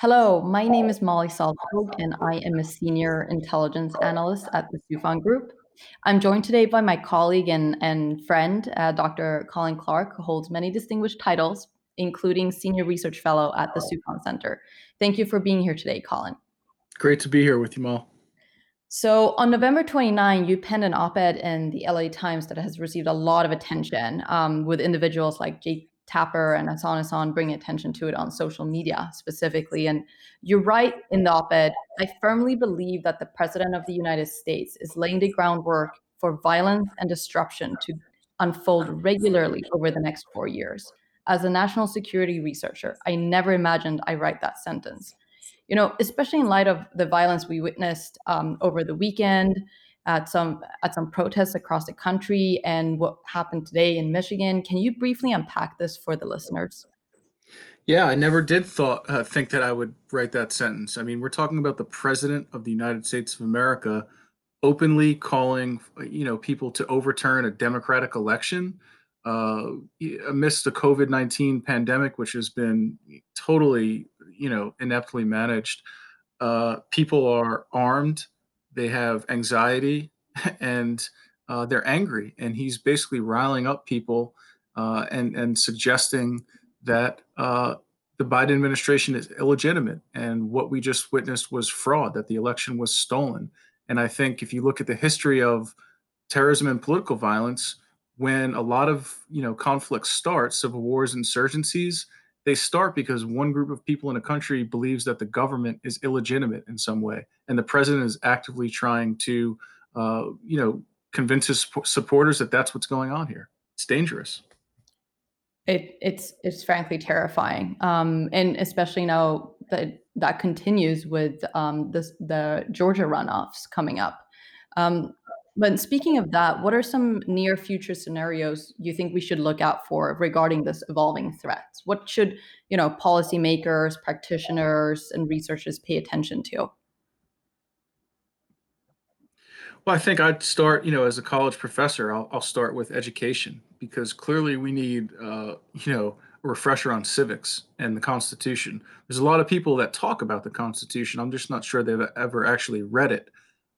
Hello, my name is Molly Saltskog, and I am a senior intelligence analyst at the Soufan Group. I'm joined today by my colleague and, and friend, uh, Dr. Colin Clarke, who holds many distinguished titles, including Senior Research Fellow at the Soufan Center. Thank you for being here today, Colin. Great to be here with you, Mal. So on November 29, you penned an op-ed in the LA Times that has received a lot of attention um, with individuals like Jake Tapper and Hassan Hassan bringing attention to it on social media specifically. And you're right in the op-ed. I firmly believe that the President of the United States is laying the groundwork for violence and disruption to unfold regularly over the next four years. As a national security researcher, I never imagined I write that sentence. You know, especially in light of the violence we witnessed um, over the weekend, at some at some protests across the country and what happened today in Michigan. Can you briefly unpack this for the listeners? Yeah, I never did thought uh, think that I would write that sentence. I mean, we're talking about the president of the United States of America openly calling, you know, people to overturn a democratic election uh, amidst the COVID nineteen pandemic, which has been totally, you know, ineptly managed. Uh, people are armed they have anxiety and uh, they're angry. And he's basically riling up people uh, and, and suggesting that uh, the Biden administration is illegitimate. And what we just witnessed was fraud, that the election was stolen. And I think if you look at the history of terrorism and political violence, when a lot of you know conflicts start, civil wars, insurgencies, they start because one group of people in a country believes that the government is illegitimate in some way, and the president is actively trying to, uh, you know, convince his supporters that that's what's going on here. It's dangerous. It, it's it's frankly terrifying, um, and especially now that that continues with um, this, the Georgia runoffs coming up. Um, but speaking of that, what are some near future scenarios you think we should look out for regarding this evolving threats? What should, you know, policymakers, practitioners, and researchers pay attention to? Well, I think I'd start, you know, as a college professor, I'll, I'll start with education because clearly we need, uh, you know, a refresher on civics and the Constitution. There's a lot of people that talk about the Constitution. I'm just not sure they've ever actually read it.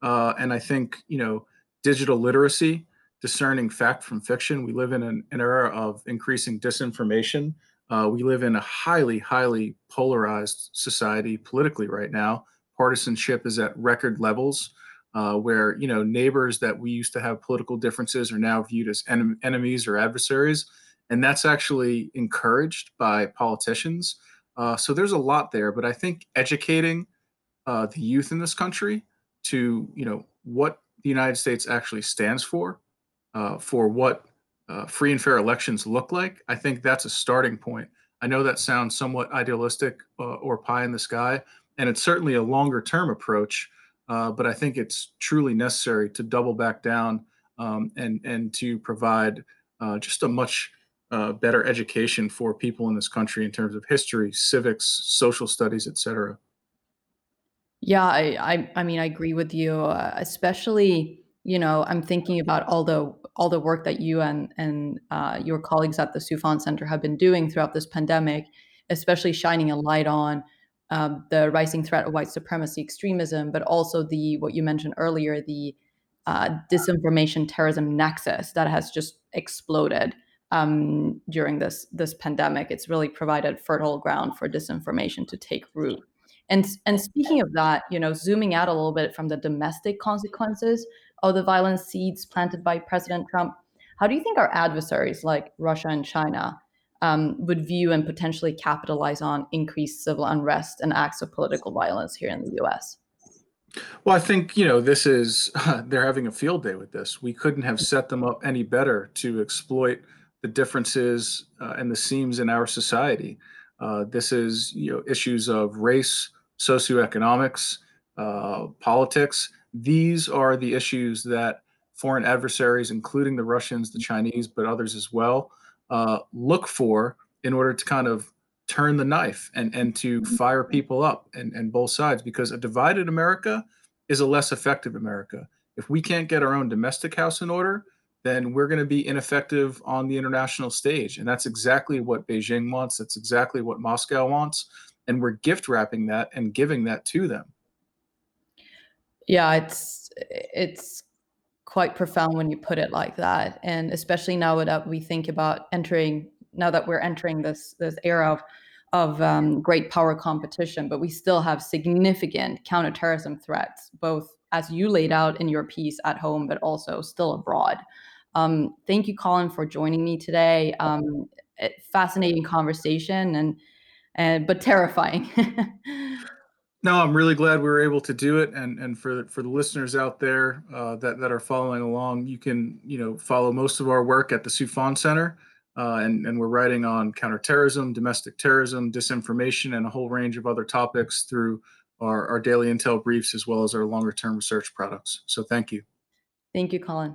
Uh, and I think, you know, digital literacy, discerning fact from fiction. We live in an, an era of increasing disinformation. Uh, we live in a highly, highly polarized society politically right now. Partisanship is at record levels, uh, where you know neighbors that we used to have political differences are now viewed as en- enemies or adversaries, and that's actually encouraged by politicians. Uh, so there's a lot there, but I think educating uh, the youth in this country to you know what the United States actually stands for, uh, for what uh, free and fair elections look like, I think that's a starting point. I know that sounds somewhat idealistic uh, or pie in the sky, and it's certainly a longer term approach, uh, but I think it's truly necessary to double back down um, and, and to provide uh, just a much uh, better education for people in this country in terms of history, civics, social studies, et cetera. Yeah, I I I mean, I agree with you, uh, especially, you know, I'm thinking about all the all the work that you and and uh, your colleagues at the Soufan Center have been doing throughout this pandemic, especially shining a light on um, the rising threat of white supremacy extremism, but also the what you mentioned earlier, the uh, disinformation terrorism nexus that has just exploded um, during this this pandemic. It's really provided fertile ground for disinformation to take root. And and speaking of that, you know, zooming out a little bit from the domestic consequences of the violent seeds planted by President Trump, how do you think our adversaries like Russia and China um, would view and potentially capitalize on increased civil unrest and acts of political violence here in the U.S.? Well, I think you know this is they're having a field day with this. We couldn't have set them up any better to exploit the differences uh, and the seams in our society. Uh, this is you know issues of race, socioeconomics, uh, politics. These are the issues that foreign adversaries, including the Russians, the Chinese, but others as well, uh, look for in order to kind of turn the knife and, and to fire people up and, and both sides because a divided America is a less effective America. If we can't get our own domestic house in order, then we're going to be ineffective on the international stage. And that's exactly what Beijing wants. That's exactly what Moscow wants. And we're gift wrapping that and giving that to them. Yeah, it's it's quite profound when you put it like that, and especially now that we think about entering now that we're entering this this era of of um, great power competition, but we still have significant counterterrorism threats, both as you laid out in your piece at home, but also still abroad. Um, thank you, Colin, for joining me today. Um, fascinating conversation and and but terrifying. No, I'm really glad we were able to do it, and and for for the listeners out there uh, that that are following along, you can you know follow most of our work at the Soufan Center, uh, and and we're writing on counterterrorism, domestic terrorism, disinformation, and a whole range of other topics through our, our daily intel briefs as well as our longer term research products. So thank you. Thank you, Colin.